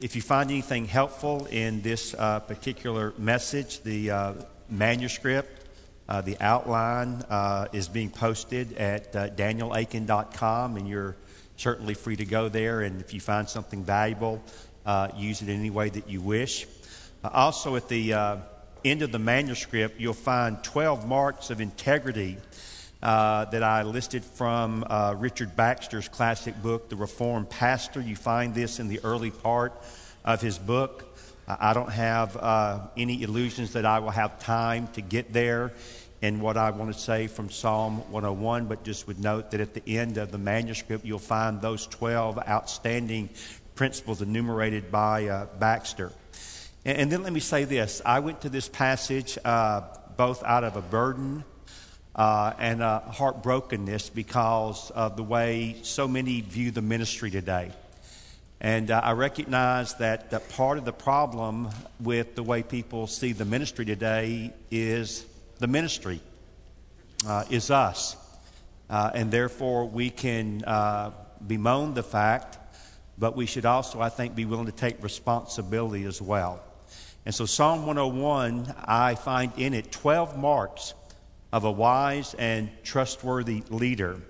If you find anything helpful in this uh, particular message, the uh, manuscript, uh, the outline uh, is being posted at uh, danielakin.com, and you're certainly free to go there. And if you find something valuable, uh, use it in any way that you wish. also, at the end of the manuscript, you'll find 12 marks of integrity uh, that I listed from uh, Richard Baxter's classic book, The Reformed Pastor. You find this in the early part of his book. I don't have uh, any illusions that I will have time to get there in what I want to say from Psalm 101, but just would note that at the end of the manuscript, you'll find those 12 outstanding principles enumerated by uh, Baxter. And, and, then let me say this I went to this passage uh, both out of a burden uh, and heartbrokenness because of the way so many view the ministry today. And uh, I recognize that, that part of the problem with the way people see the ministry today is the ministry, uh, is us. Uh, and therefore, we can uh, bemoan the fact, but we should also, I think, be willing to take responsibility as well. And so, Psalm 101, I find in it 12 marks of a wise and trustworthy leader.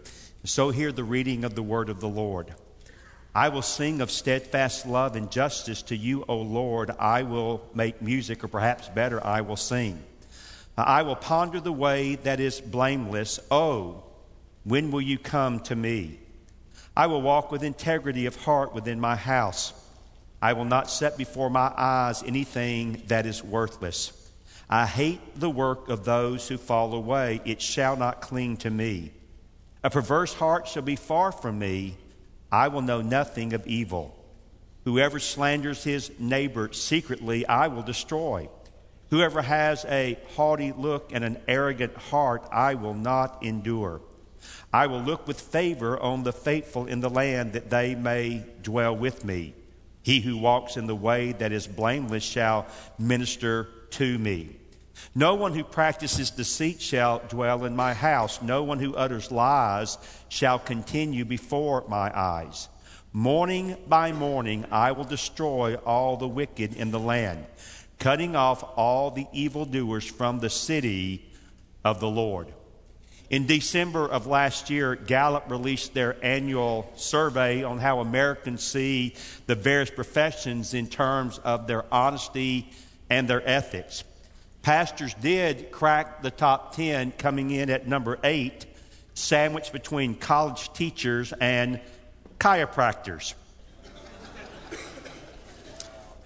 So hear the reading of the word of the Lord. I will sing of steadfast love and justice to you, O Lord. I will make music, or perhaps better, I will sing. I will ponder the way that is blameless. Oh, when will you come to me? I will walk with integrity of heart within my house. I will not set before my eyes anything that is worthless. I hate the work of those who fall away. It shall not cling to me. A perverse heart shall be far from me. I will know nothing of evil. Whoever slanders his neighbor secretly, I will destroy. Whoever has a haughty look and an arrogant heart, I will not endure. I will look with favor on the faithful in the land that they may dwell with me. He who walks in the way that is blameless shall minister to me. No one who practices deceit shall dwell in my house. No one who utters lies shall continue before my eyes. Morning by morning I will destroy all the wicked in the land, cutting off all the evildoers from the city of the Lord. In December of last year, Gallup released their annual survey on how Americans see the various professions in terms of their honesty and their ethics. Pastors did crack the top 10, coming in at number eight, sandwiched between college teachers and chiropractors.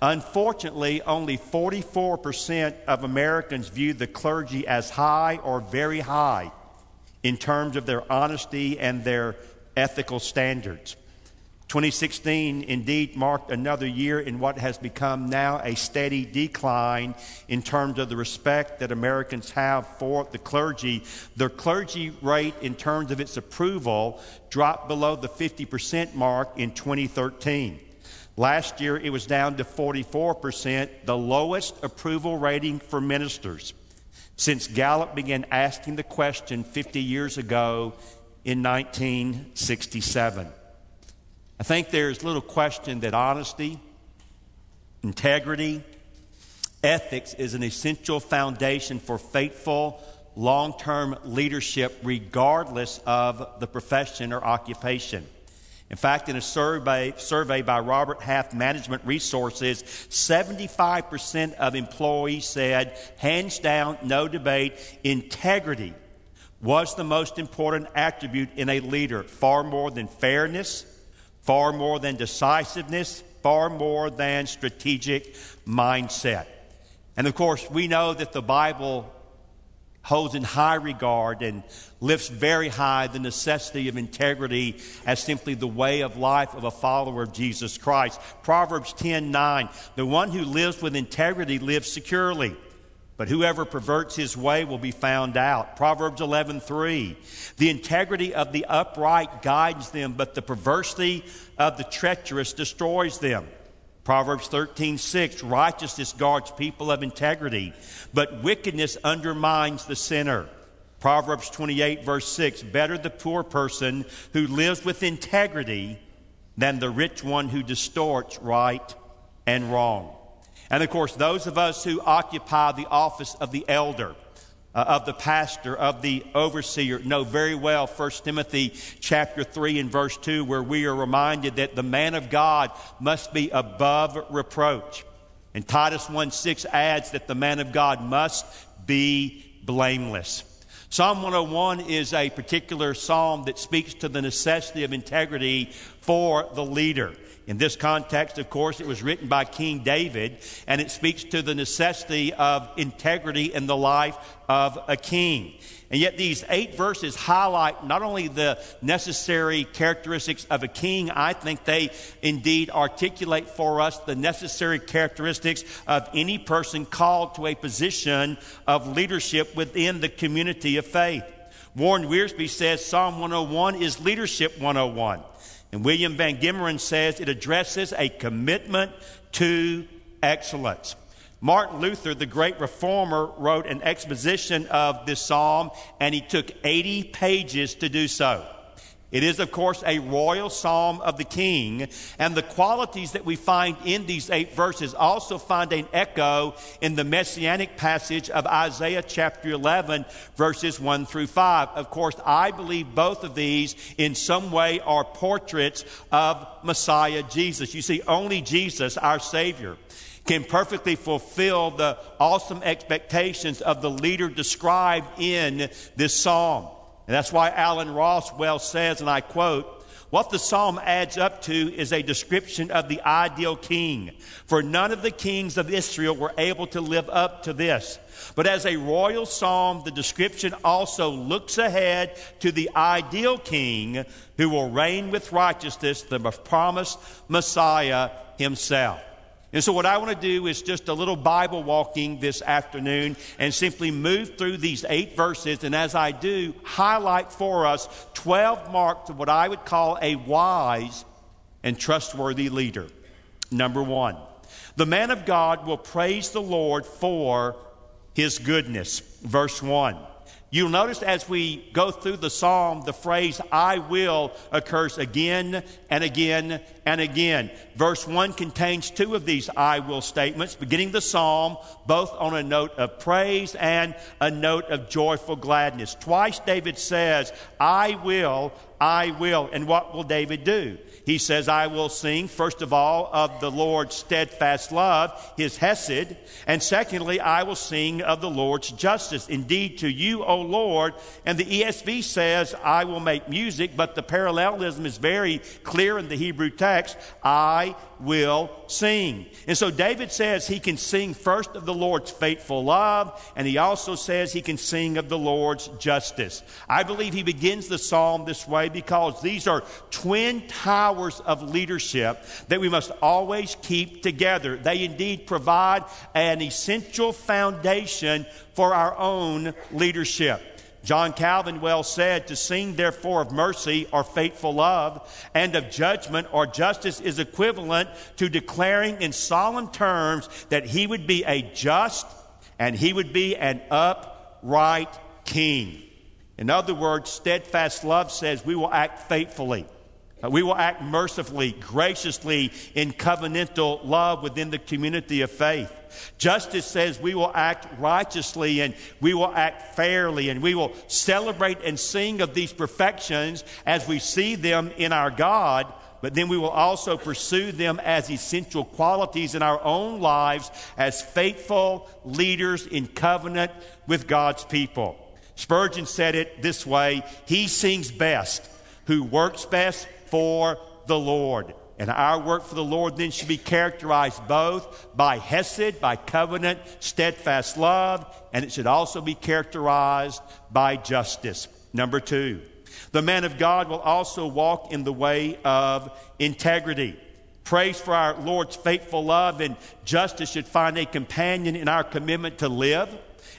Unfortunately, only 44% of Americans view the clergy as high or very high in terms of their honesty and their ethical standards. 2016 indeed marked another year in what has become now a steady decline in terms of the respect that Americans have for the clergy. The clergy rate, in terms of its approval, dropped below the 50% mark in 2013. Last year, it was down to 44%, the lowest approval rating for ministers since Gallup began asking the question 50 years ago in 1967. I think there's little question that honesty, integrity, ethics is an essential foundation for faithful, long term leadership, regardless of the profession or occupation. In fact, in a survey, survey by Robert Half Management Resources, 75% of employees said, hands down, no debate, integrity was the most important attribute in a leader, far more than fairness, far more than decisiveness, far more than strategic mindset. And of course, we know that the Bible holds in high regard and lifts very high the necessity of integrity as simply the way of life of a follower of Jesus Christ. Proverbs 10:9, the one who lives with integrity lives securely. But whoever perverts his way will be found out. Proverbs 11:3. The integrity of the upright guides them, but the perversity of the treacherous destroys them. Proverbs 13:6. Righteousness guards people of integrity, but wickedness undermines the sinner. Proverbs 28 verse 6. Better the poor person who lives with integrity than the rich one who distorts right and wrong. And of course, those of us who occupy the office of the elder, uh, of the pastor, of the overseer know very well 1 Timothy chapter 3 and verse 2 where we are reminded that the man of God must be above reproach. And Titus 1 6 adds that the man of God must be blameless. Psalm 101 is a particular psalm that speaks to the necessity of integrity for the leader. In this context, of course, it was written by King David, and it speaks to the necessity of integrity in the life of a king. And yet, these eight verses highlight not only the necessary characteristics of a king, I think they indeed articulate for us the necessary characteristics of any person called to a position of leadership within the community of faith. Warren Wiersbe says Psalm 101 is Leadership 101. And William Van Gemeren says it addresses a commitment to excellence. Martin Luther, the great reformer, wrote an exposition of this psalm, and he took 80 pages to do so. It is, of course, a royal psalm of the king, and the qualities that we find in these eight verses also find an echo in the messianic passage of Isaiah chapter 11, verses 1 through 5. Of course, I believe both of these in some way are portraits of Messiah Jesus. You see, only Jesus, our Savior, can perfectly fulfill the awesome expectations of the leader described in this psalm. And that's why Allen Ross well says, and I quote, what the psalm adds up to is a description of the ideal king. For none of the kings of Israel were able to live up to this. But as a royal psalm, the description also looks ahead to the ideal king who will reign with righteousness, the promised Messiah himself. And so, what I want to do is just a little Bible walking this afternoon and simply move through these eight verses. And as I do, highlight for us 12 marks of what I would call a wise and trustworthy leader. Number one, the man of God will praise the Lord for his goodness. Verse 1. You'll notice as we go through the psalm, the phrase I will occurs again and again and again. Verse 1 contains two of these I will statements, beginning the psalm both on a note of praise and a note of joyful gladness. Twice David says, I will, I will. And what will David do? He says, I will sing, first of all, of the Lord's steadfast love, his hesed, and secondly, I will sing of the Lord's justice. Indeed, to you, O Lord, and the ESV says, I will make music, but the parallelism is very clear in the Hebrew text. I will sing. And so David says he can sing first of the Lord's faithful love, and he also says he can sing of the Lord's justice. I believe he begins the psalm this way because these are twin towers of leadership that we must always keep together. They indeed provide an essential foundation for our own leadership. John Calvin well said, To sing therefore of mercy or faithful love and of judgment or justice is equivalent to declaring in solemn terms that he would be a just and he would be an upright king. In other words, steadfast love says we will act faithfully. Uh, we will act mercifully, graciously in covenantal love within the community of faith. Justice says we will act righteously and we will act fairly and we will celebrate and sing of these perfections as we see them in our God, but then we will also pursue them as essential qualities in our own lives as faithful leaders in covenant with God's people. Spurgeon said it this way He sings best who works best for the Lord. And our work for the Lord then should be characterized both by Hesed, by covenant, steadfast love, and it should also be characterized by justice. Number two, the man of God will also walk in the way of integrity. Praise for our Lord's faithful love and justice should find a companion in our commitment to live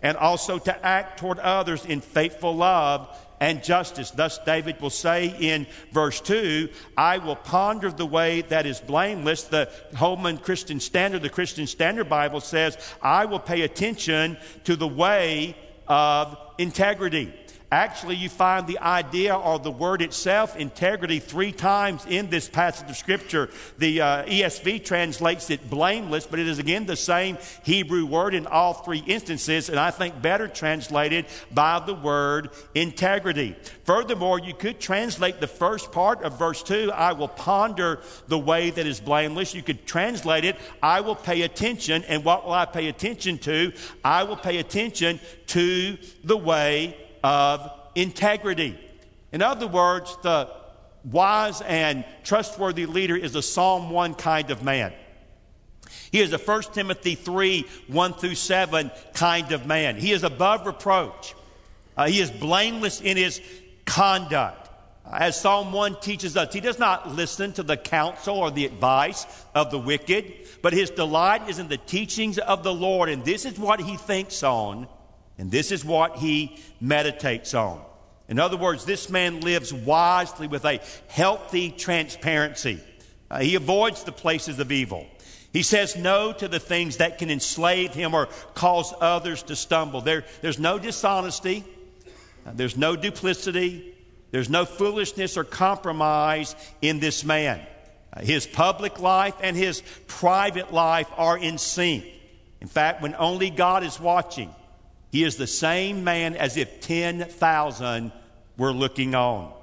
and also to act toward others in faithful love and justice. Thus, David will say in verse 2, I will ponder the way that is blameless. The Holman Christian Standard, the Christian Standard Bible says, I will pay attention to the way of integrity. Actually, you find the idea or the word itself, integrity, three times in this passage of Scripture. The uh, ESV translates it blameless, but it is again the same Hebrew word in all three instances, and I think better translated by the word integrity. Furthermore, you could translate the first part of verse 2 I will ponder the way that is blameless. You could translate it I will pay attention. And what will I pay attention to? I will pay attention to the way of integrity. In other words, the wise and trustworthy leader is a Psalm 1 kind of man. He is a 1 Timothy 3 1 through 7 kind of man. He is above reproach. Uh, he is blameless in his conduct. As Psalm 1 teaches us, he does not listen to the counsel or the advice of the wicked, but his delight is in the teachings of the Lord, and this is what he thinks on and this is what he meditates on. In other words, this man lives wisely with a healthy transparency. Uh, he avoids the places of evil. He says no to the things that can enslave him or cause others to stumble. There, there's no dishonesty, uh, there's no duplicity, there's no foolishness or compromise in this man. Uh, his public life and his private life are in sync. In fact, when only God is watching, he is the same man as if 10,000 were looking on.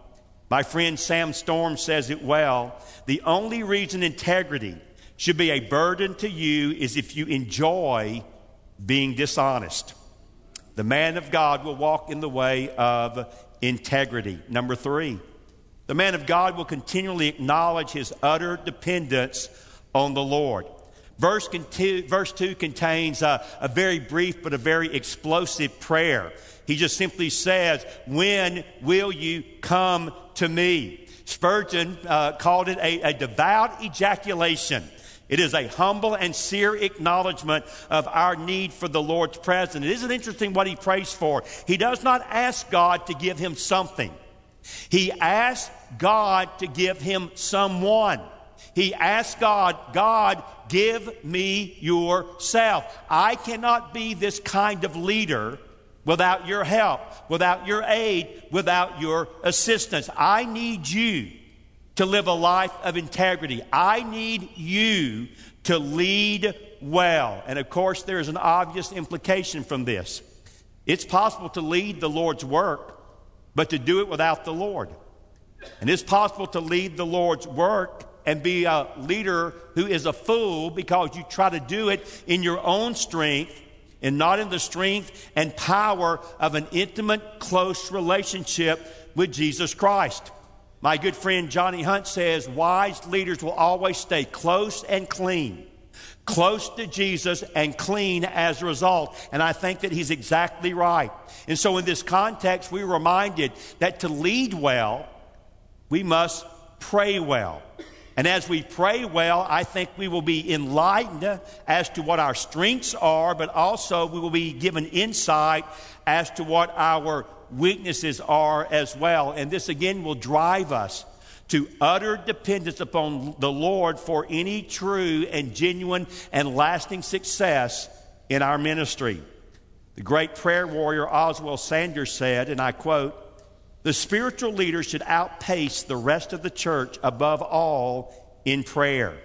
My friend Sam Storm says it well. The only reason integrity should be a burden to you is if you enjoy being dishonest. The man of God will walk in the way of integrity. Number three, the man of God will continually acknowledge his utter dependence on the Lord. Verse, verse 2 contains a, a very brief but a very explosive prayer. He just simply says, When will you come to me? Spurgeon uh, called it a, a devout ejaculation. It is a humble and sincere acknowledgement of our need for the Lord's presence. It isn't it interesting what he prays for. He does not ask God to give him something. He asks God to give him someone. He asked God, God, give me yourself. I cannot be this kind of leader without your help, without your aid, without your assistance. I need you to live a life of integrity. I need you to lead well. And of course, there is an obvious implication from this. It's possible to lead the Lord's work, but to do it without the Lord. And it's possible to lead the Lord's work and be a leader who is a fool because you try to do it in your own strength and not in the strength and power of an intimate, close relationship with Jesus Christ. My good friend Johnny Hunt says wise leaders will always stay close and clean, close to Jesus and clean as a result. And I think that he's exactly right. And so, in this context, we're reminded that to lead well, we must pray well. And as we pray well, I think we will be enlightened as to what our strengths are, but also we will be given insight as to what our weaknesses are as well. And this again will drive us to utter dependence upon the Lord for any true and genuine and lasting success in our ministry. The great prayer warrior Oswald Sanders said, and I quote, the spiritual leader should outpace the rest of the church above all in prayer.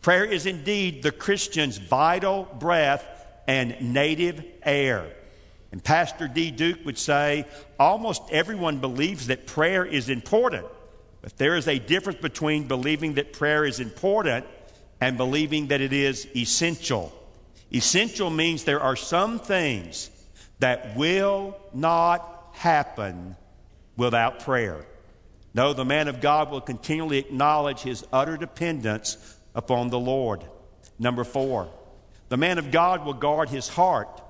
Prayer is indeed the Christian's vital breath and native air. And Pastor Dee Duke would say almost everyone believes that prayer is important, but there is a difference between believing that prayer is important and believing that it is essential. Essential means there are some things that will not happen without prayer. No, the man of God will continually acknowledge his utter dependence upon the Lord. Number four, the man of God will guard his heart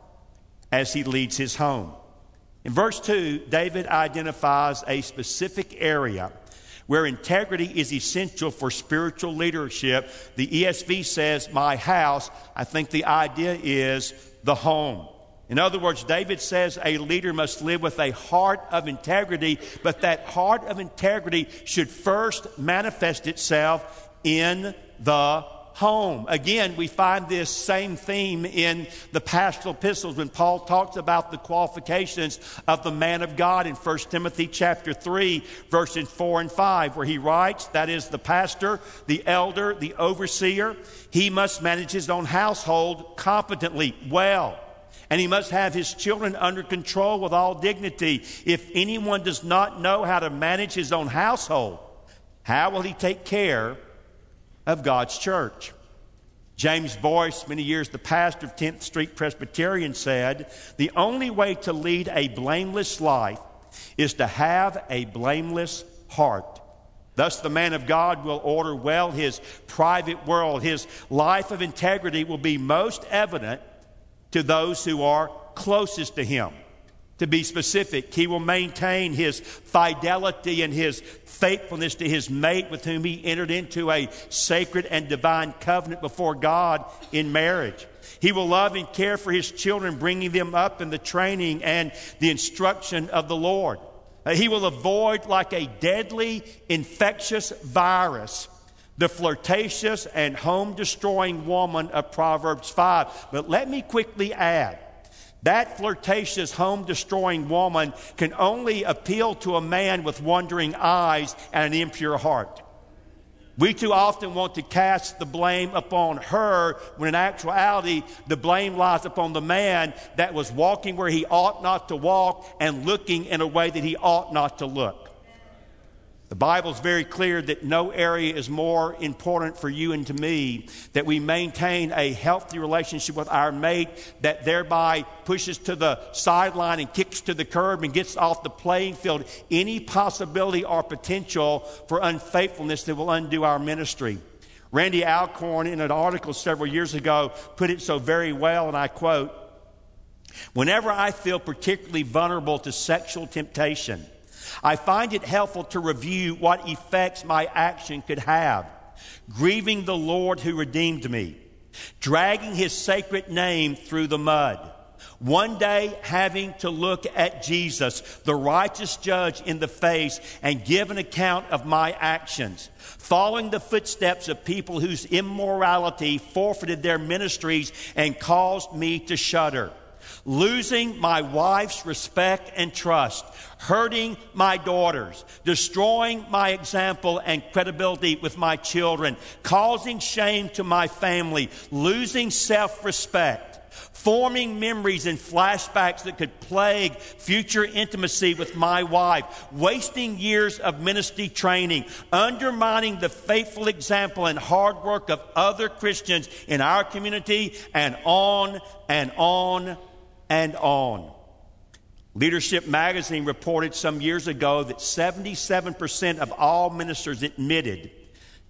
as he leads his home. In verse 2, David identifies a specific area where integrity is essential for spiritual leadership. The ESV says, My house. I think the idea is the home. In other words, David says a leader must live with a heart of integrity, but that heart of integrity should first manifest itself in the home. Again, we find this same theme in the pastoral epistles when Paul talks about the qualifications of the man of God in 1 Timothy chapter 3, verses 4 and 5, where he writes, that is the pastor, the elder, the overseer, he must manage his own household competently, well and he must have his children under control with all dignity. If anyone does not know how to manage his own household, how will he take care of God's church? James Boice, many years the pastor of 10th Street Presbyterian, said the only way to lead a blameless life is to have a blameless heart. Thus, the man of God will order well his private world. His life of integrity will be most evident to those who are closest to him. To be specific, he will maintain his fidelity and his faithfulness to his mate with whom he entered into a sacred and divine covenant before God in marriage. He will love and care for his children, bringing them up in the training and the instruction of the Lord. Uh, he will avoid, like a deadly, infectious virus, the flirtatious and home destroying woman of Proverbs 5. But let me quickly add that flirtatious, home destroying woman can only appeal to a man with wandering eyes and an impure heart. We too often want to cast the blame upon her when in actuality the blame lies upon the man that was walking where he ought not to walk and looking in a way that he ought not to look. The Bible is very clear that no area is more important for you and to me that we maintain a healthy relationship with our mate that thereby pushes to the sideline and kicks to the curb and gets off the playing field any possibility or potential for unfaithfulness that will undo our ministry. Randy Alcorn, in an article several years ago, put it so very well, and I quote Whenever I feel particularly vulnerable to sexual temptation, I find it helpful to review what effects my action could have. Grieving the Lord who redeemed me, dragging his sacred name through the mud. One day having to look at Jesus, the righteous judge, in the face and give an account of my actions, following the footsteps of people whose immorality forfeited their ministries and caused me to shudder losing my wife's respect and trust, hurting my daughters, destroying my example and credibility with my children, causing shame to my family, losing self respect forming memories and flashbacks that could plague future intimacy with my wife, wasting years of ministry training, undermining the faithful example and hard work of other Christians in our community, and on and on and on. Leadership Magazine reported some years ago that 77% of all ministers admitted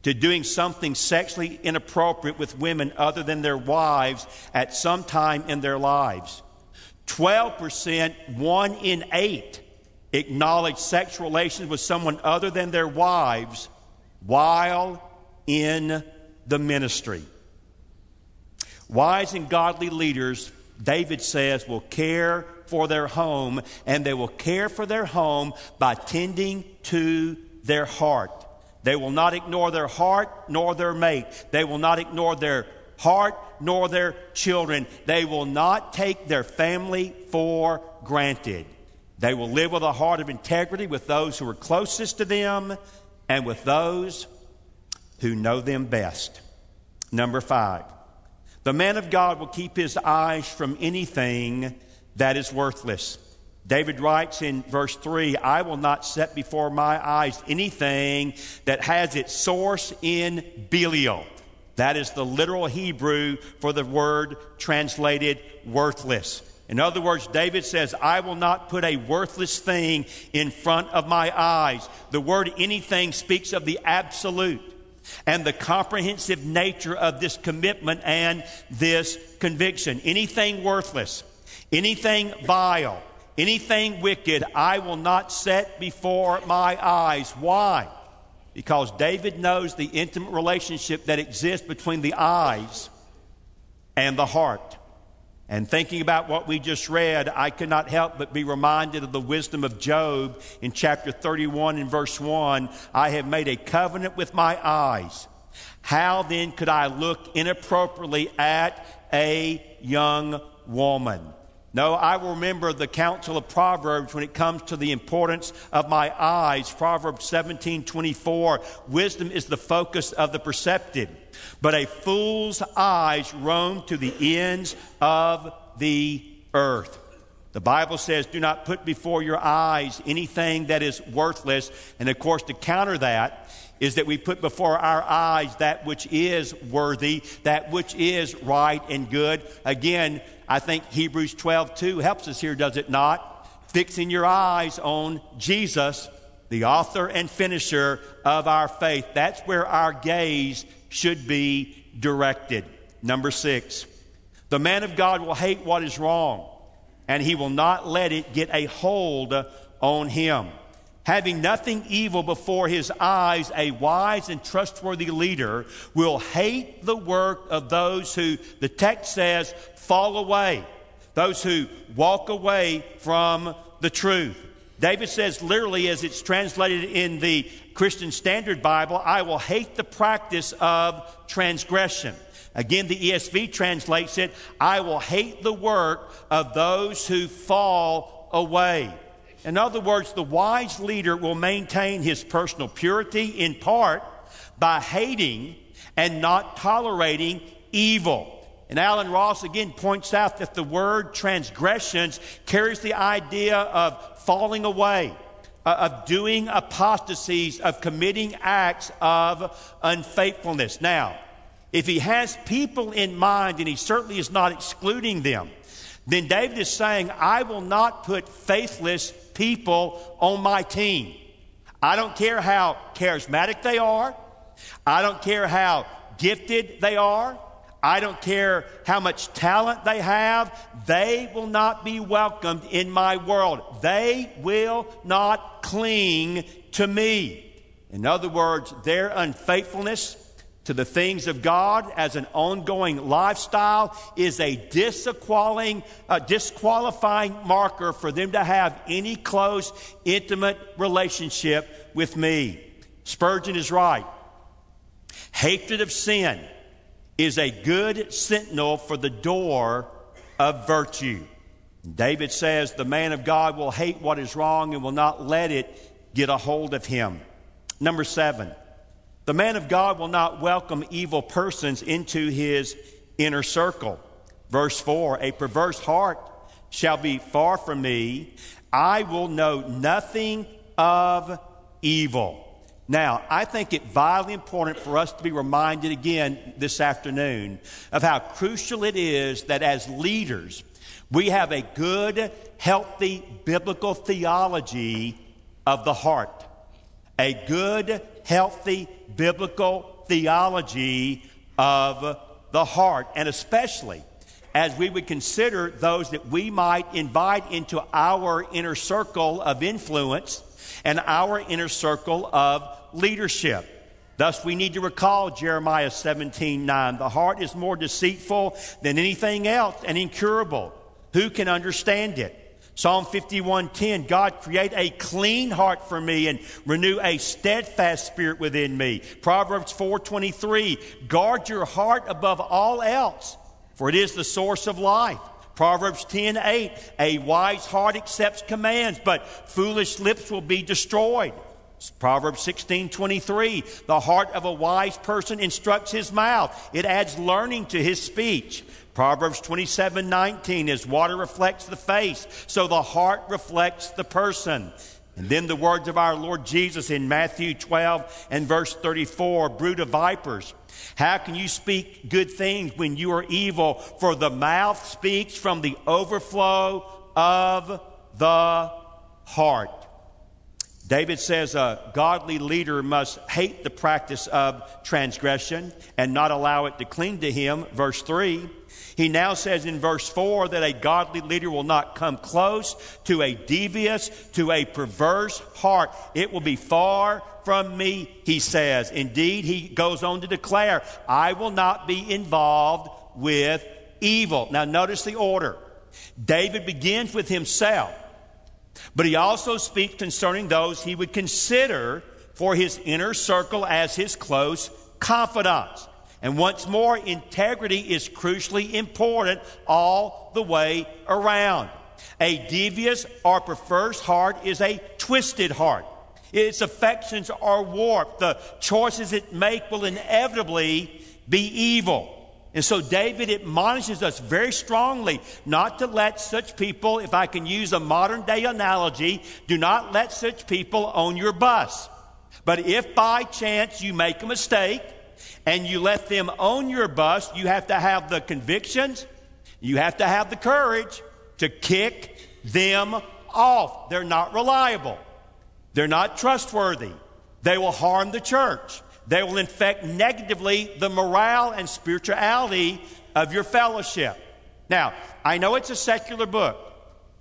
to doing something sexually inappropriate with women other than their wives at some time in their lives. 12%, one in eight, acknowledged sexual relations with someone other than their wives while in the ministry. Wise and godly leaders David says, will care for their home, and they will care for their home by tending to their heart. They will not ignore their heart nor their mate. They will not ignore their heart nor their children. They will not take their family for granted. They will live with a heart of integrity with those who are closest to them and with those who know them best. Number five, the man of God will keep his eyes from anything that is worthless. David writes in verse 3 I will not set before my eyes anything that has its source in Belial. That is the literal Hebrew for the word translated worthless. In other words, David says, I will not put a worthless thing in front of my eyes. The word anything speaks of the absolute and the comprehensive nature of this commitment and this conviction. Anything worthless, anything vile, anything wicked, I will not set before my eyes. Why? Because David knows the intimate relationship that exists between the eyes and the heart. And thinking about what we just read, I could not help but be reminded of the wisdom of Job in chapter 31 and verse 1. I have made a covenant with my eyes. How then could I look inappropriately at a young woman? No, I will remember the counsel of Proverbs when it comes to the importance of my eyes. Proverbs 17 24. Wisdom is the focus of the perceptive, but a fool's eyes roam to the ends of the earth. The Bible says, do not put before your eyes anything that is worthless. And of course, to counter that is that we put before our eyes that which is worthy, that which is right and good. Again, I think Hebrews 12 2 helps us here, does it not? Fixing your eyes on Jesus, the author and finisher of our faith. That's where our gaze should be directed. Number six, the man of God will hate what is wrong and he will not let it get a hold on him. Having nothing evil before his eyes, a wise and trustworthy leader will hate the work of those who, the text says, fall away, those who walk away from the truth. David says, literally, as it's translated in the Christian Standard Bible, I will hate the practice of transgression. Again, the ESV translates it, I will hate the work of those who fall away. In other words, the wise leader will maintain his personal purity in part by hating and not tolerating evil. And Allen Ross again points out that the word transgressions carries the idea of falling away, Uh, of doing apostasies, of committing acts of unfaithfulness. Now, if he has people in mind, and he certainly is not excluding them, then David is saying, I will not put faithless people on my team. I don't care how charismatic they are. I don't care how gifted they are. I don't care how much talent they have. They will not be welcomed in my world. They will not cling to me. In other words, their unfaithfulness to the things of God as an ongoing lifestyle is a disqualifying, disqualifying marker for them to have any close, intimate relationship with me. Spurgeon is right. Hatred of sin is a good sentinel for the door of virtue. David says the man of God will hate what is wrong and will not let it get a hold of him. Number seven, the man of God will not welcome evil persons into his inner circle. Verse 4 A perverse heart shall be far from me. I will know nothing of evil. Now, I think it vitally important for us to be reminded again this afternoon of how crucial it is that as leaders, we have a good, healthy biblical theology of the heart. A good, healthy biblical theology of the heart, and especially as we would consider those that we might invite into our inner circle of influence and our inner circle of leadership. Thus, we need to recall Jeremiah 17 9. The heart is more deceitful than anything else and incurable. Who can understand it? Psalm 51:10 God create a clean heart for me and renew a steadfast spirit within me. Proverbs 4:23 Guard your heart above all else for it is the source of life. Proverbs 10:8 A wise heart accepts commands but foolish lips will be destroyed. Proverbs 16:23 The heart of a wise person instructs his mouth. It adds learning to his speech. Proverbs 27 19, as water reflects the face, so the heart reflects the person. And then the words of our Lord Jesus in Matthew 12 and verse 34 brood of vipers. How can you speak good things when you are evil? For the mouth speaks from the overflow of the heart. David says a godly leader must hate the practice of transgression and not allow it to cling to him. Verse 3. He now says in verse 4 that a godly leader will not come close to a devious, to a perverse heart. It will be far from me, he says. Indeed, he goes on to declare, I will not be involved with evil. Now, notice the order. David begins with himself, but he also speaks concerning those he would consider for his inner circle as his close confidants. And once more, integrity is crucially important all the way around. A devious or perverse heart is a twisted heart. Its affections are warped. The choices it make will inevitably be evil. And so David admonishes us very strongly not to let such people, if I can use a modern day analogy, do not let such people on your bus. But if by chance you make a mistake and you let them own your bus, you have to have the convictions, you have to have the courage to kick them off. They're not reliable. They're not trustworthy. They will harm the church. They will infect negatively the morale and spirituality of your fellowship. Now, I know it's a secular book,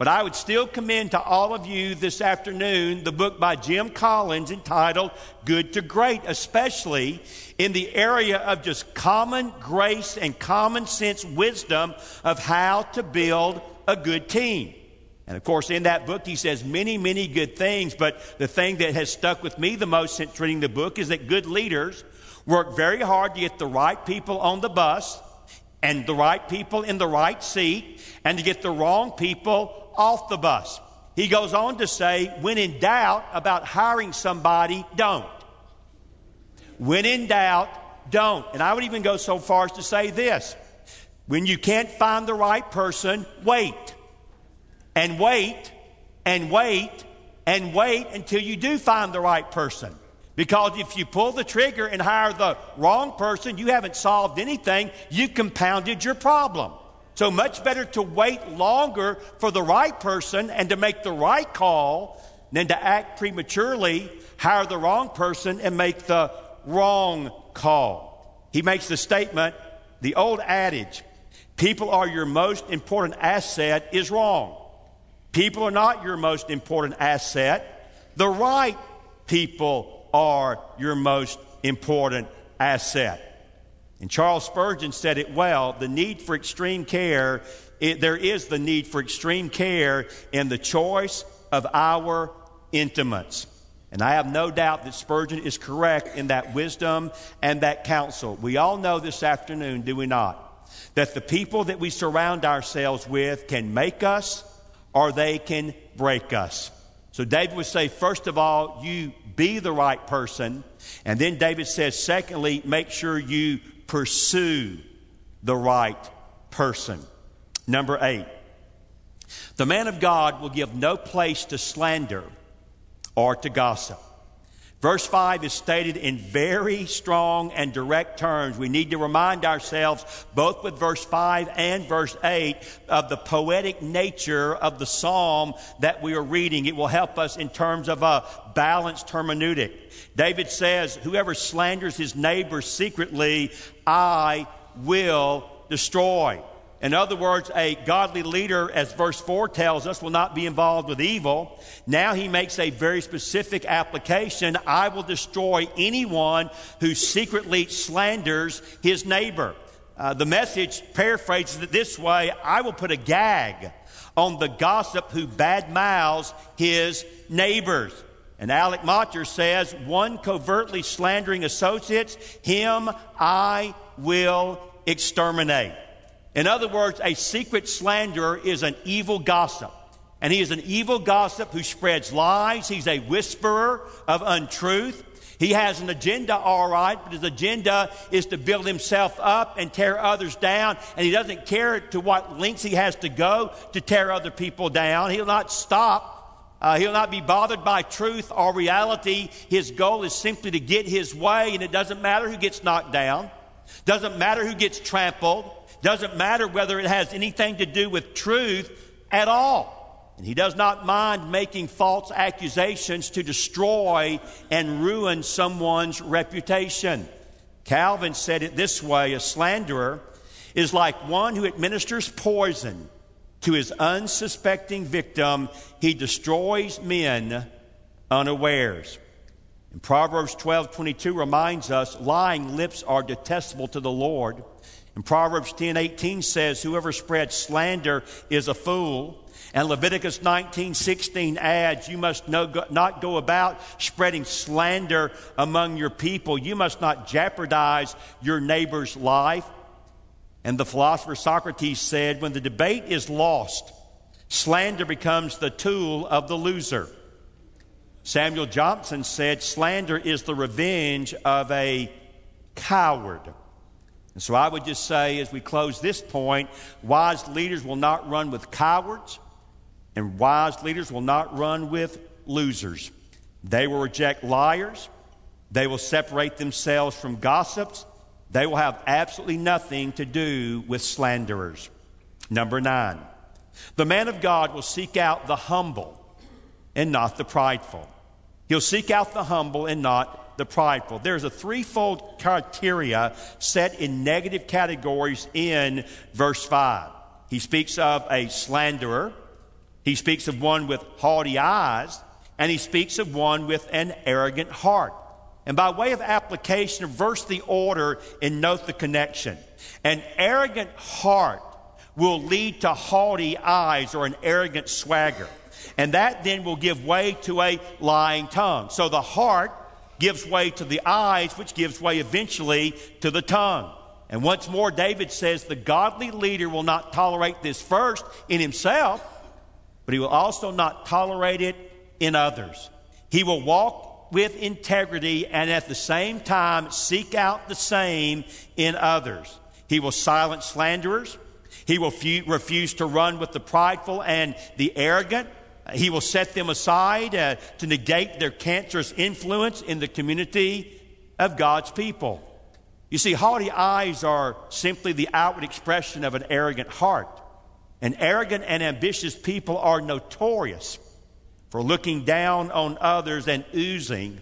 but I would still commend to all of you this afternoon the book by Jim Collins entitled Good to Great, especially in the area of just common grace and common sense wisdom of how to build a good team. And of course, in that book, he says many, many good things. But the thing that has stuck with me the most since reading the book is that good leaders work very hard to get the right people on the bus and the right people in the right seat and to get the wrong people off the bus. He goes on to say, when in doubt about hiring somebody, don't. When in doubt, don't. And I would even go so far as to say this when you can't find the right person, wait and wait and wait and wait until you do find the right person. Because if you pull the trigger and hire the wrong person, you haven't solved anything. You compounded your problem. So much better to wait longer for the right person and to make the right call than to act prematurely, hire the wrong person, and make the wrong call. He makes the statement the old adage, people are your most important asset, is wrong. People are not your most important asset. The right people are your most important asset. And Charles Spurgeon said it well the need for extreme care, it, there is the need for extreme care in the choice of our intimates. And I have no doubt that Spurgeon is correct in that wisdom and that counsel. We all know this afternoon, do we not? That the people that we surround ourselves with can make us or they can break us. So David would say, first of all, you be the right person. And then David says, secondly, make sure you pursue the right person. Number eight, the man of God will give no place to slander or to gossip. Verse 5 is stated in very strong and direct terms. We need to remind ourselves, both with verse 5 and verse 8, of the poetic nature of the psalm that we are reading. It will help us in terms of a balanced hermeneutic. David says, Whoever slanders his neighbor secretly, I will destroy. In other words, a godly leader, as verse 4 tells us, will not be involved with evil. Now he makes a very specific application. I will destroy anyone who secretly slanders his neighbor. Uh, the message paraphrases it this way I will put a gag on the gossip who badmouths his neighbors. And Alec Motyer says, one covertly slandering associates, him I will exterminate. In other words, a secret slanderer is an evil gossip. And he is an evil gossip who spreads lies. He's a whisperer of untruth. He has an agenda, all right, but his agenda is to build himself up and tear others down. And he doesn't care to what lengths he has to go to tear other people down. He'll not stop. Uh, he'll not be bothered by truth or reality. His goal is simply to get his way, and it doesn't matter who gets knocked down. Doesn't matter who gets trampled. Doesn't matter whether it has anything to do with truth at all. And he does not mind making false accusations to destroy and ruin someone's reputation. Calvin said it this way a slanderer is like one who administers poison to his unsuspecting victim. He destroys men unawares. And Proverbs 12 22 reminds us lying lips are detestable to the Lord and Proverbs 10 18 says, Whoever spreads slander is a fool, And Leviticus 19 16 adds, You must not go about spreading slander among your people. You must not jeopardize your neighbor's life. And the philosopher Socrates said, When the debate is lost, slander becomes the tool of the loser. Samuel Johnson said, Slander is the revenge of a coward. And so I would just say, as we close this point, wise leaders will not run with cowards, and wise leaders will not run with losers. They will reject liars, they will separate themselves from gossips, they will have absolutely nothing to do with slanderers. Number nine, the man of God will seek out the humble and not the prideful. He'll seek out the humble and not the prideful. There's a threefold criteria set in negative categories in verse 5. He speaks of a slanderer, he speaks of one with haughty eyes, and he speaks of one with an arrogant heart. And by way of application, reverse the order and note the connection. An arrogant heart will lead to haughty eyes or an arrogant swagger. And that then will give way to a lying tongue. So the heart gives way to the eyes, which gives way eventually to the tongue. And once more, David says the godly leader will not tolerate this first in himself, but he will also not tolerate it in others. He will walk with integrity and at the same time seek out the same in others. He will silence slanderers. He will refuse to run with the prideful and the arrogant. He will set them aside uh, to negate their cancerous influence in the community of God's people. You see, haughty eyes are simply the outward expression of an arrogant heart. And arrogant and ambitious people are notorious for looking down on others and oozing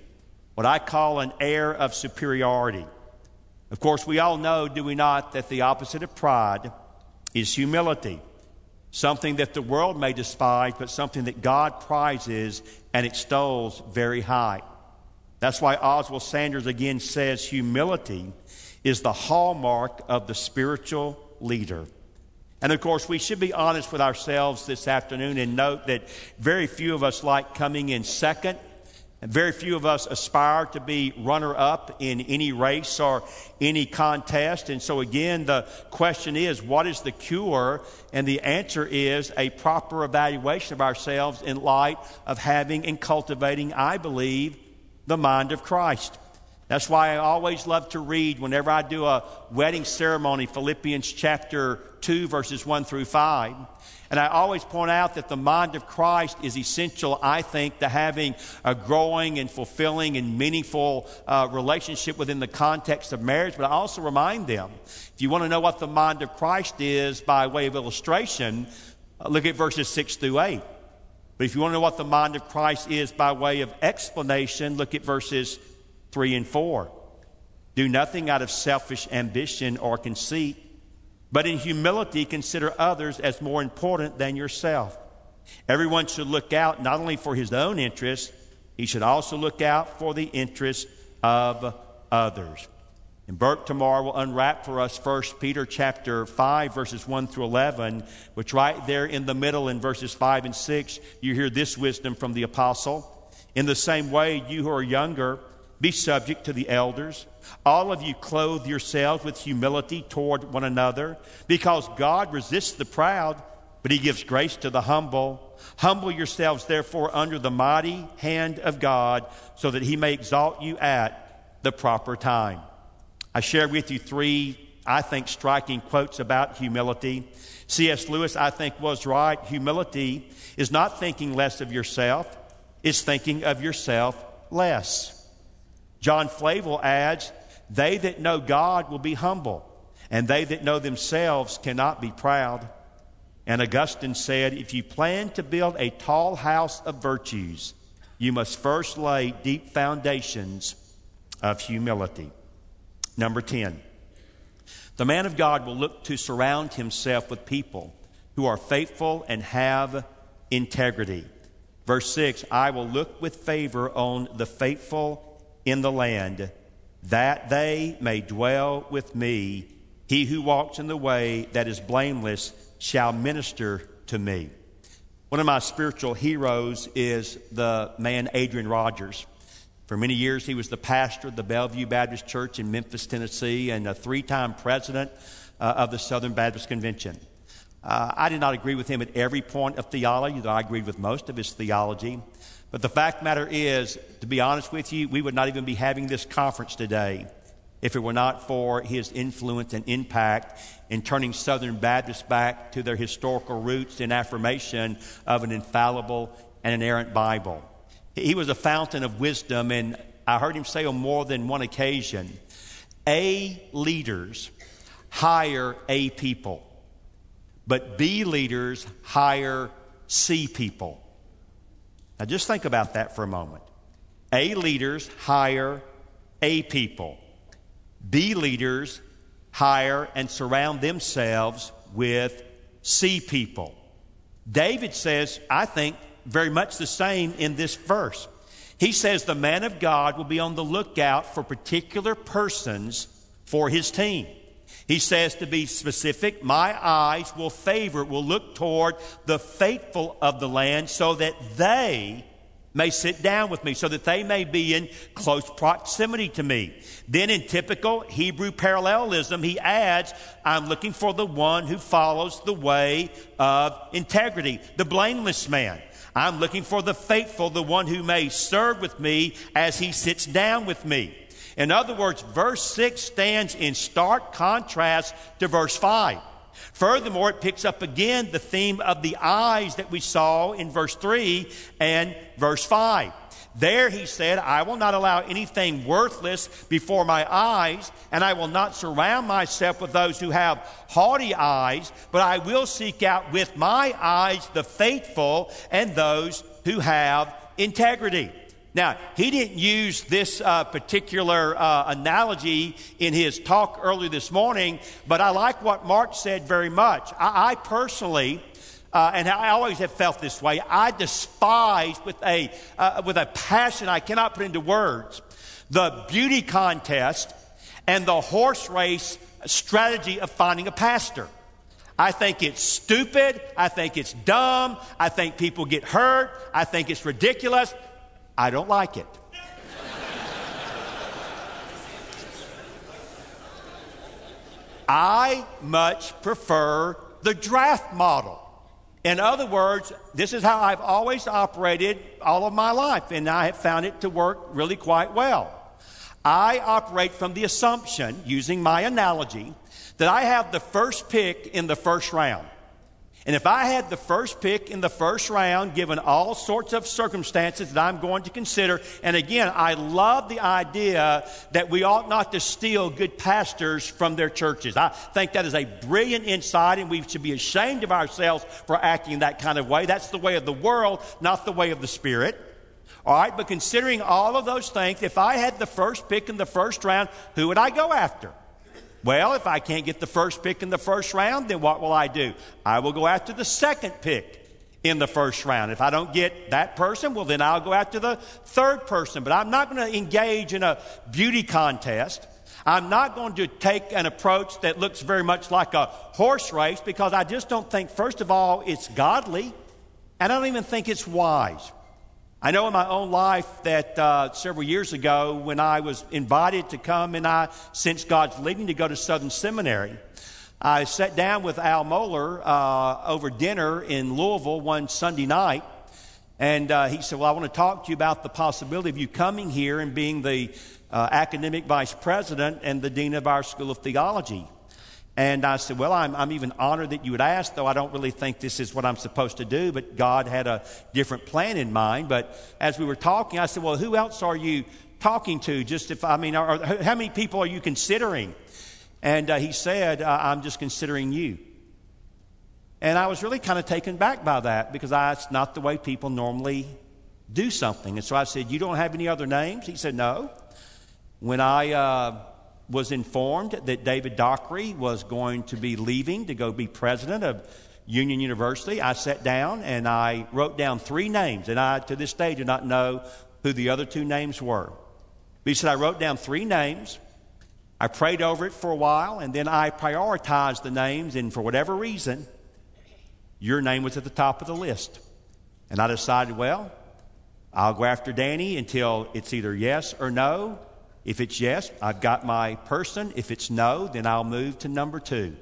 what I call an air of superiority. Of course, we all know, do we not, that the opposite of pride is humility. Something that the world may despise, but something that God prizes and extols very high. That's why Oswald Sanders again says humility is the hallmark of the spiritual leader. And of course, we should be honest with ourselves this afternoon and note that very few of us like coming in second. Very few of us aspire to be runner up in any race or any contest. And so, again, the question is what is the cure? And the answer is a proper evaluation of ourselves in light of having and cultivating, I believe, the mind of Christ. That's why I always love to read whenever I do a wedding ceremony, Philippians chapter 2, verses 1 through 5. And I always point out that the mind of Christ is essential, I think, to having a growing and fulfilling and meaningful uh, relationship within the context of marriage. But I also remind them if you want to know what the mind of Christ is by way of illustration, uh, look at verses 6 through 8. But if you want to know what the mind of Christ is by way of explanation, look at verses 3 and 4. Do nothing out of selfish ambition or conceit, but in humility consider others as more important than yourself. Everyone should look out not only for his own interest, he should also look out for the interest of others. And Burke tomorrow will unwrap for us 1 Peter chapter 5, verses 1 through 11, which right there in the middle in verses 5 and 6, you hear this wisdom from the apostle. In the same way, you who are younger, be subject to the elders. All of you clothe yourselves with humility toward one another, because God resists the proud, but he gives grace to the humble. Humble yourselves, therefore, under the mighty hand of God, so that he may exalt you at the proper time. I shared with you three, I think, striking quotes about humility. C.S. Lewis, I think, was right. Humility is not thinking less of yourself, it's thinking of yourself less. John Flavel adds, They that know God will be humble, and they that know themselves cannot be proud. And Augustine said, If you plan to build a tall house of virtues, you must first lay deep foundations of humility. Number 10. The man of God will look to surround himself with people who are faithful and have integrity. Verse 6 I will look with favor on the faithful in the land, that they may dwell with me. He who walks in the way that is blameless shall minister to me. One of my spiritual heroes is the man Adrian Rogers. For many years, he was the pastor of the Bellevue Baptist Church in Memphis, Tennessee, and a three time president uh, of the Southern Baptist Convention. Uh, I did not agree with him at every point of theology, though I agreed with most of his theology. But the fact matter is, to be honest with you, we would not even be having this conference today if it were not for his influence and impact in turning Southern Baptists back to their historical roots in affirmation of an infallible and inerrant Bible. He was a fountain of wisdom, and I heard him say on more than one occasion A leaders hire A people, but B leaders hire C people. Now just think about that for a moment. A leaders hire A people B leaders hire and surround themselves with C people. David says, I think, very much the same in this verse. He says the man of God will be on the lookout for particular persons for his team. He says to be specific, my eyes will favor, will look toward the faithful of the land so that they may sit down with me so that they may be in close proximity to me. Then, in typical Hebrew parallelism, he adds, I'm looking for the one who follows the way of integrity, the blameless man. I'm looking for the faithful, the one who may serve with me as he sits down with me. In other words, verse 6 stands in stark contrast to verse 5. Furthermore, it picks up again the theme of the eyes that we saw in verse 3 and verse 5. There he said, I will not allow anything worthless before my eyes, and I will not surround myself with those who have haughty eyes, but I will seek out with my eyes the faithful and those who have integrity. Now, he didn't use this uh, particular uh, analogy in his talk earlier this morning, but I like what Mark said very much. I, I personally, uh, and I always have felt this way, I despise with a, uh, with a passion I cannot put into words the beauty contest and the horse race strategy of finding a pastor. I think it's stupid. I think it's dumb. I think people get hurt. I think it's ridiculous. I don't like it. I much prefer the draft model. In other words, this is how I've always operated all of my life, and I have found it to work really quite well. I operate from the assumption, using my analogy, that I have the first pick in the first round. And if I had the first pick in the first round, given all sorts of circumstances that I'm going to consider, and again, I love the idea that we ought not to steal good pastors from their churches. I think that is a brilliant insight, and we should be ashamed of ourselves for acting that kind of way. That's the way of the world, not the way of the Spirit. All right, but considering all of those things, if I had the first pick in the first round, who would I go after? Well, if I can't get the first pick in the first round, then what will I do? I will go after the second pick in the first round. If I don't get that person, well, then I'll go after the third person. But I'm not going to engage in a beauty contest. I'm not going to take an approach that looks very much like a horse race because I just don't think, first of all, it's godly, and I don't even think it's wise. I know in my own life that uh, several years ago, when I was invited to come and I sensed God's leading to go to Southern Seminary, I sat down with Al Mohler uh, over dinner in Louisville one Sunday night. And uh, he said, Well, I want to talk to you about the possibility of you coming here and being the uh, academic vice president and the dean of our School of Theology. And I said, Well, I'm, I'm even honored that you would ask, though I don't really think this is what I'm supposed to do, but God had a different plan in mind. But as we were talking, I said, Well, who else are you talking to? Just if, I mean, are, how many people are you considering? And uh, he said, uh, I'm just considering you. And I was really kind of taken back by that because I, it's not the way people normally do something. And so I said, You don't have any other names? He said, No. When I. Uh, was informed that David Dockery was going to be leaving to go be president of Union University. I sat down and I wrote down three names, and I, to this day, do not know who the other two names were. But he said, I wrote down three names. I prayed over it for a while, and then I prioritized the names, and for whatever reason, your name was at the top of the list. And I decided, well, I'll go after Danny until it's either yes or no. If it's yes, I've got my person. If it's no, then I'll move to number two.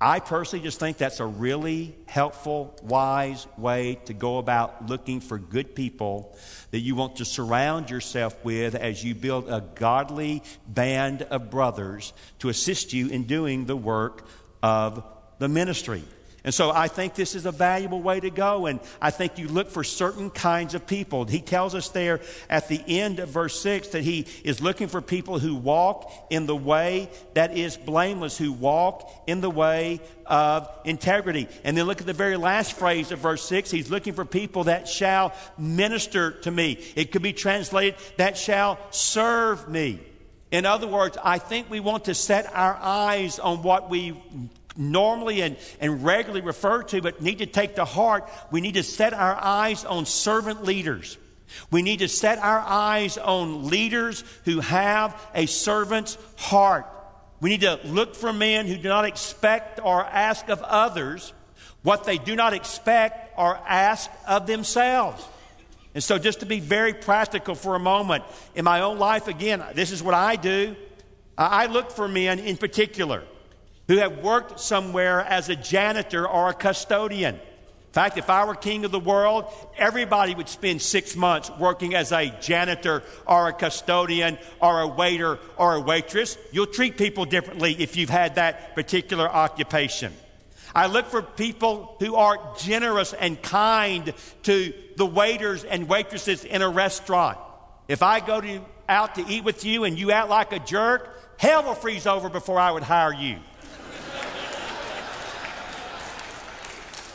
I personally just think that's a really helpful, wise way to go about looking for good people that you want to surround yourself with as you build a godly band of brothers to assist you in doing the work of the ministry. And so I think this is a valuable way to go. And I think you look for certain kinds of people. He tells us there at the end of verse 6 that he is looking for people who walk in the way that is blameless, who walk in the way of integrity. And then look at the very last phrase of verse 6. He's looking for people that shall minister to me. It could be translated, that shall serve me. In other words, I think we want to set our eyes on what we normally and, and regularly refer to, but need to take to heart. We need to set our eyes on servant leaders. We need to set our eyes on leaders who have a servant's heart. We need to look for men who do not expect or ask of others what they do not expect or ask of themselves. And so, just to be very practical for a moment, in my own life, again, this is what I do. I look for men in particular who have worked somewhere as a janitor or a custodian. In fact, if I were king of the world, everybody would spend six months working as a janitor or a custodian or a waiter or a waitress. You'll treat people differently if you've had that particular occupation. I look for people who are generous and kind to the waiters and waitresses in a restaurant. If I go to, out to eat with you and you act like a jerk, hell will freeze over before I would hire you.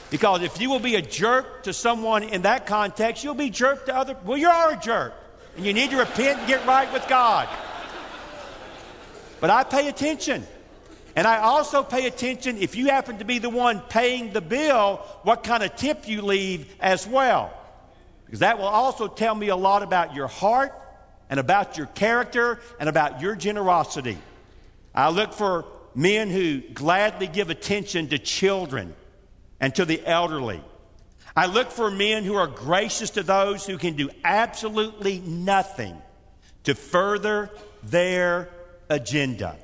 Because if you will be a jerk to someone in that context, you'll be jerk to other. Well, you are a jerk. And you need to repent and get right with God. But I pay attention. And I also pay attention if you happen to be the one paying the bill, what kind of tip you leave as well. Because that will also tell me a lot about your heart and about your character and about your generosity. I look for men who gladly give attention to children and to the elderly. I look for men who are gracious to those who can do absolutely nothing to further their agenda.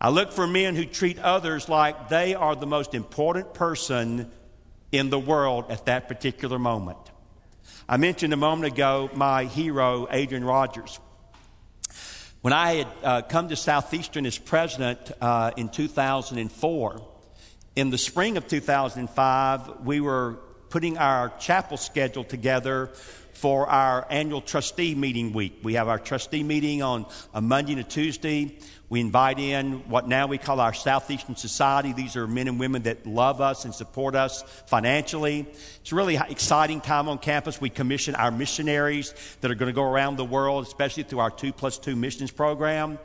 I look for men who treat others like they are the most important person in the world at that particular moment. I mentioned a moment ago my hero, Adrian Rogers. When I had uh, come to Southeastern as president uh, in 2004, in the spring of 2005, we were putting our chapel schedule together for our annual trustee meeting week. We have our trustee meeting on a Monday and a Tuesday. We invite in what now we call our Southeastern Society. These are men and women that love us and support us financially. It's a really exciting time on campus. We commission our missionaries that are going to go around the world, especially through our 2 plus 2 missions program.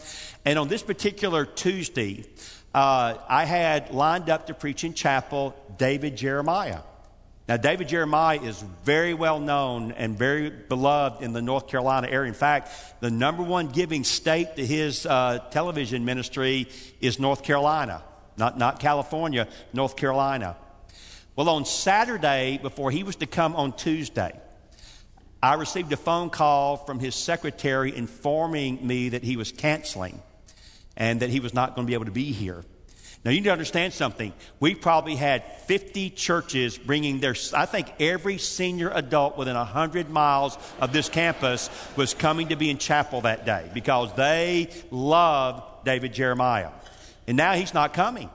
And on this particular Tuesday, uh, I had lined up to preach in chapel David Jeremiah. Now, David Jeremiah is very well known and very beloved in the North Carolina area. In fact, the number one giving state to his uh, television ministry is North Carolina, not, not California, North Carolina. Well, on Saturday, before he was to come on Tuesday, I received a phone call from his secretary informing me that he was canceling and that he was not going to be able to be here. Now, you need to understand something. We probably had 50 churches bringing their, I think every senior adult within 100 miles of this campus was coming to be in chapel that day because they love David Jeremiah. And now he's not coming.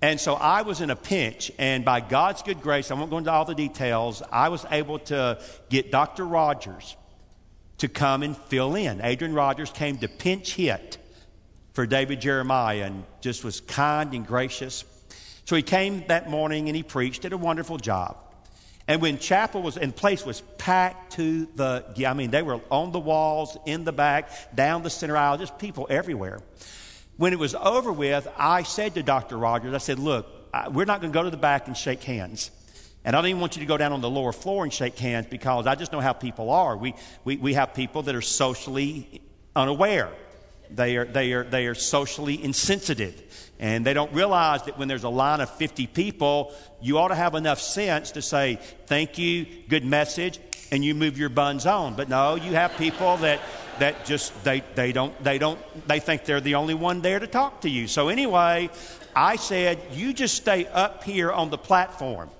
And so I was in a pinch, and by God's good grace, I won't go into all the details, I was able to get Dr. Rogers to come and fill in. Adrian Rogers came to pinch hit for David Jeremiah and just was kind and gracious. So he came that morning and he preached, did a wonderful job. And when chapel was in place was packed to the I mean they were on the walls, in the back, down the center aisle, just people everywhere. When it was over with, I said to Dr. Rogers, I said, "Look, we're not going to go to the back and shake hands." And I don't even want you to go down on the lower floor and shake hands because I just know how people are. We, we, we have people that are socially unaware They are, they are, they are socially insensitive. And they don't realize that when there's a line of 50 people, you ought to have enough sense to say, thank you, good message, and you move your buns on. But no, you have people that, that just, they, they don't, they don't, they think they're the only one there to talk to you. So anyway, I said, you just stay up here on the platform.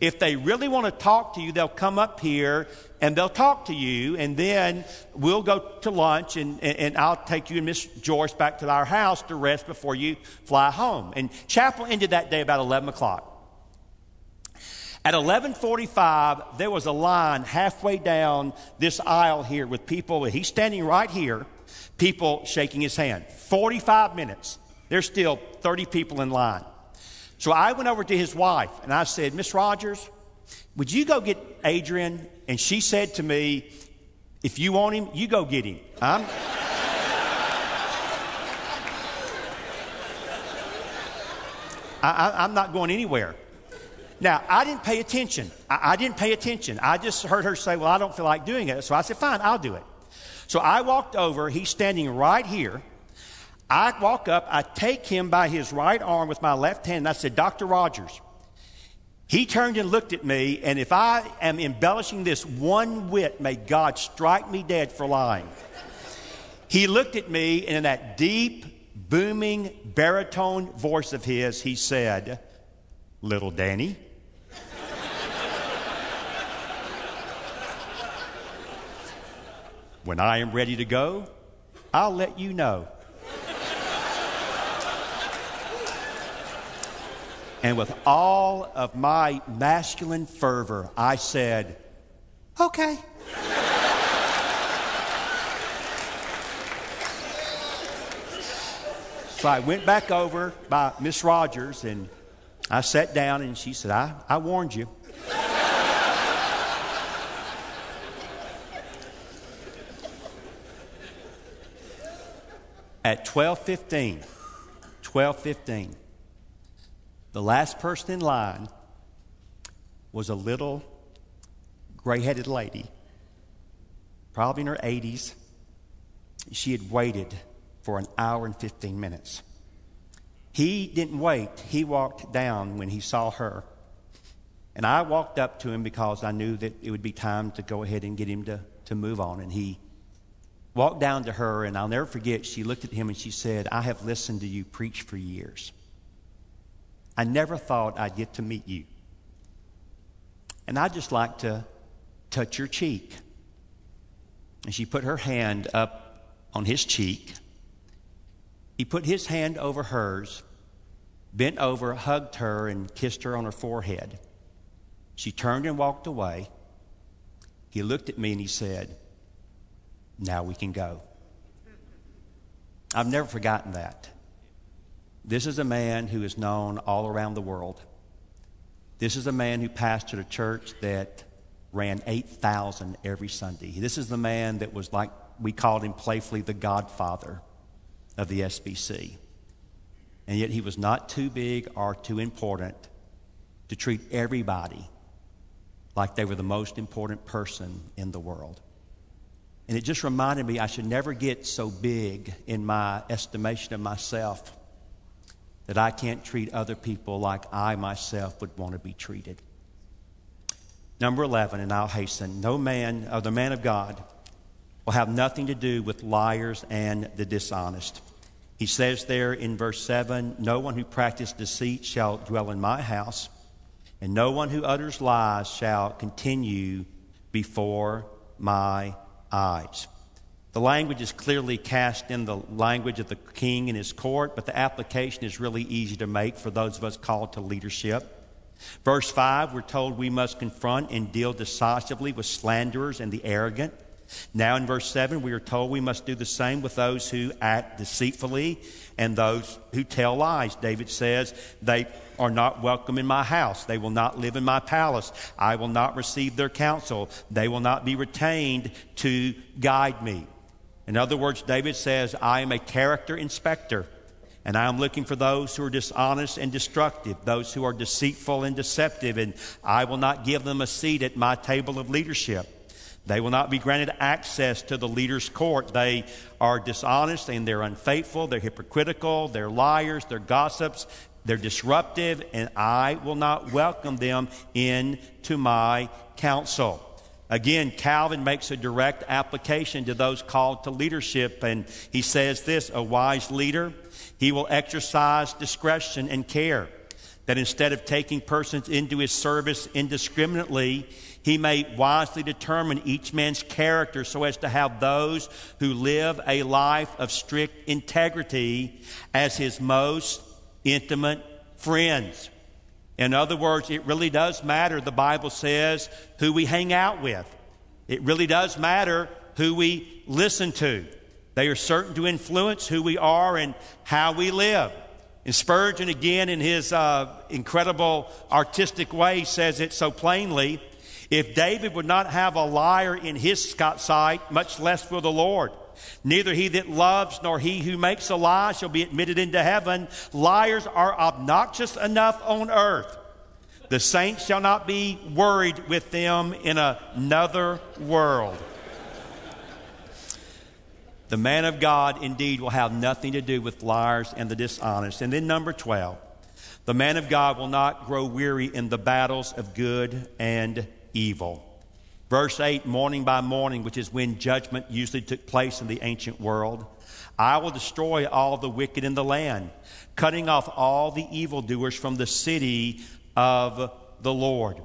If they really want to talk to you, they'll come up here and they'll talk to you, and then we'll go to lunch, and, and, and, I'll take you and Miss Joyce back to our house to rest before you fly home. And chapel ended that day about 11 o'clock. At 11:45, there was a line halfway down this aisle here with people. He's standing right here, people shaking his hand. 45 minutes. There's still 30 people in line. So I went over to his wife and I said, Miss Rogers, would you go get Adrian? And she said to me, If you want him, you go get him. I'm. I, am not going anywhere. Now, I didn't pay attention. I, I, didn't pay attention. I just heard her say, Well, I don't feel like doing it. So I said, Fine, I'll do it. So I walked over. He's standing right here. I walk up, I take him by his right arm with my left hand, and I said, Dr. Rogers. He turned and looked at me, and if I am embellishing this one whit, may God strike me dead for lying. He looked at me, and in that deep, booming, baritone voice of his, he said, Little Danny. when I am ready to go, I'll let you know. And with all of my masculine fervor, I said, okay. so I went back over by Miss Rogers and I sat down and she said, I, I warned you. At 12:15, 12:15, the last person in line was a little gray headed lady, probably in her 80s. She had waited for an hour and 15 minutes. He didn't wait, he walked down when he saw her. And I walked up to him because I knew that it would be time to go ahead and get him to, to move on. And he walked down to her, and I'll never forget, she looked at him and she said, I have listened to you preach for years. I never thought I'd get to meet you. And I'd just like to touch your cheek. And she put her hand up on his cheek. He put his hand over hers, bent over, hugged her, and kissed her on her forehead. She turned and walked away. He looked at me and he said, Now we can go. I've never forgotten that. This is a man who is known all around the world. This is a man who pastored a church that ran 8,000 every Sunday. This is the man that was like, we called him playfully the godfather of the SBC. And yet he was not too big or too important to treat everybody like they were the most important person in the world. And it just reminded me I should never get so big in my estimation of myself that I can't treat other people like I myself would want to be treated. Number 11, and I'll hasten no man, or the man of God, will have nothing to do with liars and the dishonest. He says there in verse 7 No one who practices deceit shall dwell in my house, and no one who utters lies shall continue before my eyes. The language is clearly cast in the language of the king and his court, but the application is really easy to make for those of us called to leadership. Verse 5, we're told we must confront and deal decisively with slanderers and the arrogant. Now in verse 7, we are told we must do the same with those who act deceitfully and those who tell lies. David says, They are not welcome in my house. They will not live in my palace. I will not receive their counsel. They will not be retained to guide me. In other words, David says, I am a character inspector, and I am looking for those who are dishonest and destructive, those who are deceitful and deceptive, and I will not give them a seat at my table of leadership. They will not be granted access to the leader's court. They are dishonest and they're unfaithful, they're hypocritical, they're liars, they're gossips, they're disruptive, and I will not welcome them into my council. Again, Calvin makes a direct application to those called to leadership, and he says this a wise leader, he will exercise discretion and care, that instead of taking persons into his service indiscriminately, he may wisely determine each man's character so as to have those who live a life of strict integrity as his most intimate friends. In other words, it really does matter, the Bible says, who we hang out with. It really does matter who we listen to. They are certain to influence who we are and how we live. And Spurgeon, again, in his uh, incredible artistic way, says it so plainly. If David would not have a liar in his sight, much less will the Lord. Neither he that loves nor he who makes a lie shall be admitted into heaven. Liars are obnoxious enough on earth. The saints shall not be worried with them in another world. The man of God indeed will have nothing to do with liars and the dishonest. And then, number 12, the man of God will not grow weary in the battles of good and evil. Verse 8, morning by morning, which is when judgment usually took place in the ancient world. I will destroy all the wicked in the land, cutting off all the evildoers from the city of the Lord.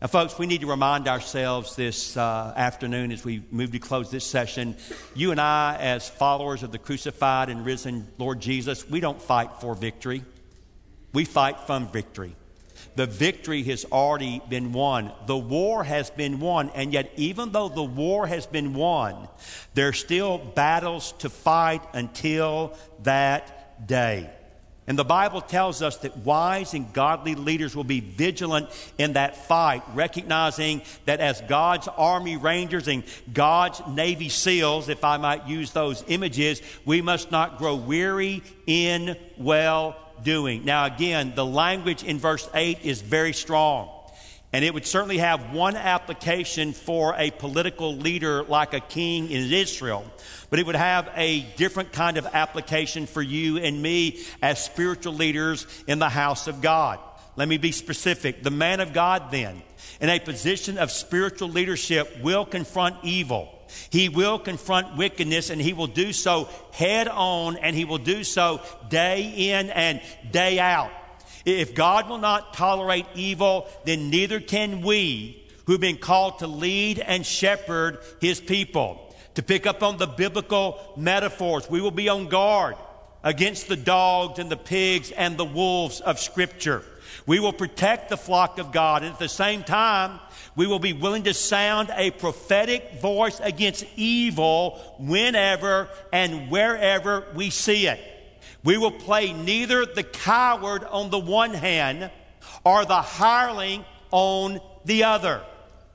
Now, folks, we need to remind ourselves this uh, afternoon as we move to close this session. You and I, as followers of the crucified and risen Lord Jesus, we don't fight for victory, we fight from victory. The victory has already been won. The war has been won. And yet, even though the war has been won, there are still battles to fight until that day. And the Bible tells us that wise and godly leaders will be vigilant in that fight, recognizing that as God's Army Rangers and God's Navy SEALs, if I might use those images, we must not grow weary in well doing. Now, again, the language in verse 8 is very strong. And it would certainly have one application for a political leader like a king in Israel, but it would have a different kind of application for you and me as spiritual leaders in the house of God. Let me be specific. The man of God, then, in a position of spiritual leadership, will confront evil. He will confront wickedness and he will do so head on and he will do so day in and day out. If God will not tolerate evil, then neither can we who've been called to lead and shepherd his people. To pick up on the biblical metaphors, we will be on guard against the dogs and the pigs and the wolves of Scripture. We will protect the flock of God, and at the same time, we will be willing to sound a prophetic voice against evil whenever and wherever we see it. We will play neither the coward on the one hand or the hireling on the other.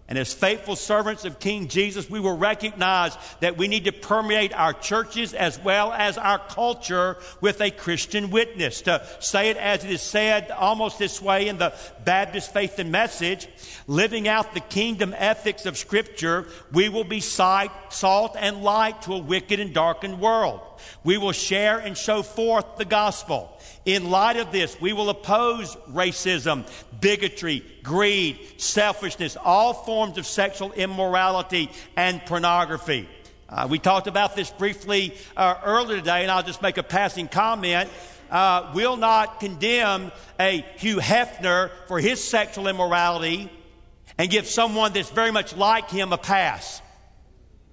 And as faithful servants of King Jesus, we will recognize that we need to permeate our churches as well as our culture with a Christian witness. To say it as it is said almost this way in the Baptist Faith and Message, living out the kingdom ethics of Scripture, we will be sight, salt and light to a wicked and darkened world. We will share and show forth the gospel. In light of this, we will oppose racism, bigotry, greed, selfishness, all forms of sexual immorality and pornography. Uh, we talked about this briefly uh, earlier today, and I'll just make a passing comment. Uh, will not condemn a Hugh Hefner for his sexual immorality and give someone that's very much like him a pass.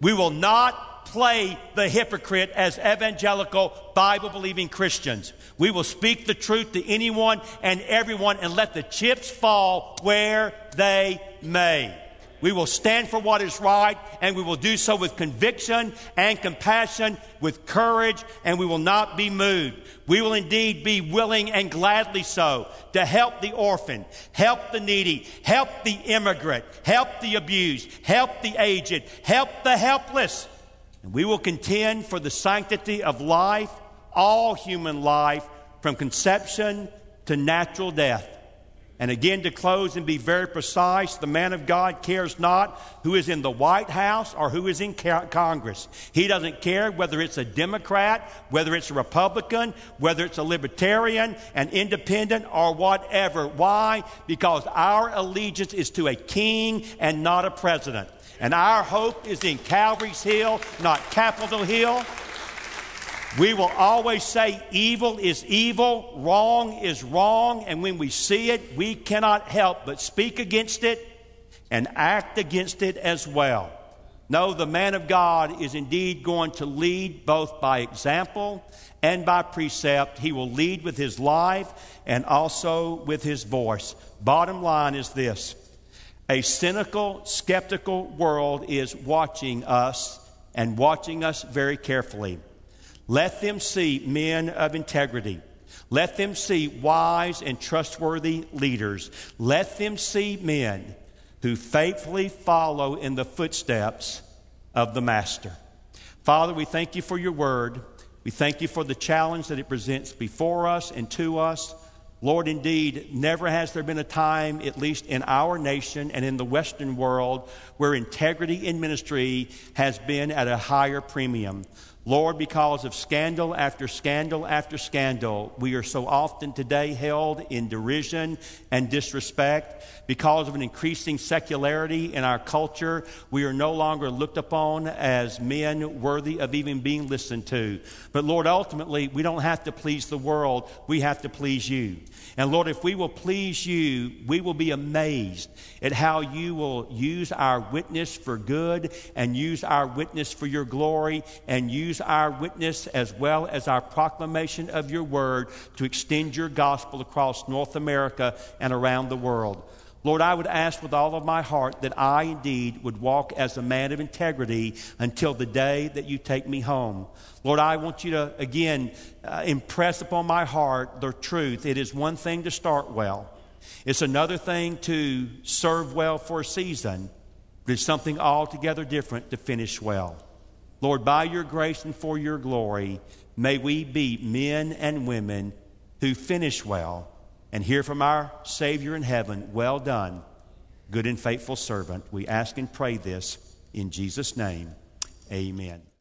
We will not play the hypocrite as evangelical, Bible believing Christians. We will speak the truth to anyone and everyone and let the chips fall where they may. We will stand for what is right and we will do so with conviction and compassion, with courage, and we will not be moved. We will indeed be willing and gladly so to help the orphan, help the needy, help the immigrant, help the abused, help the aged, help the helpless, and we will contend for the sanctity of life, all human life, from conception to natural death. And again, to close and be very precise, the man of God cares not who is in the White House or who is in Congress. He doesn't care whether it's a Democrat, whether it's a Republican, whether it's a Libertarian, an Independent, or whatever. Why? Because our allegiance is to a king and not a president. And our hope is in Calvary's Hill, not Capitol Hill. We will always say evil is evil, wrong is wrong, and when we see it, we cannot help but speak against it and act against it as well. No, the man of God is indeed going to lead both by example and by precept. He will lead with his life and also with his voice. Bottom line is this a cynical, skeptical world is watching us and watching us very carefully. Let them see men of integrity. Let them see wise and trustworthy leaders. Let them see men who faithfully follow in the footsteps of the Master. Father, we thank you for your word. We thank you for the challenge that it presents before us and to us. Lord, indeed, never has there been a time, at least in our nation and in the Western world, where integrity in ministry has been at a higher premium. Lord, because of scandal after scandal after scandal, we are so often today held in derision and disrespect. Because of an increasing secularity in our culture, we are no longer looked upon as men worthy of even being listened to. But Lord, ultimately, we don't have to please the world, we have to please you. And Lord, if we will please you, we will be amazed at how you will use our witness for good and use our witness for your glory and use use our witness as well as our proclamation of your word to extend your gospel across North America and around the world. Lord, I would ask with all of my heart that I indeed would walk as a man of integrity until the day that you take me home. Lord, I want you to again uh, impress upon my heart the truth. It is one thing to start well, it's another thing to serve well for a season, but it's something altogether different to finish well. Lord, by your grace and for your glory, may we be men and women who finish well and hear from our Savior in heaven, Well done, good and faithful servant. We ask and pray this in Jesus' name. Amen.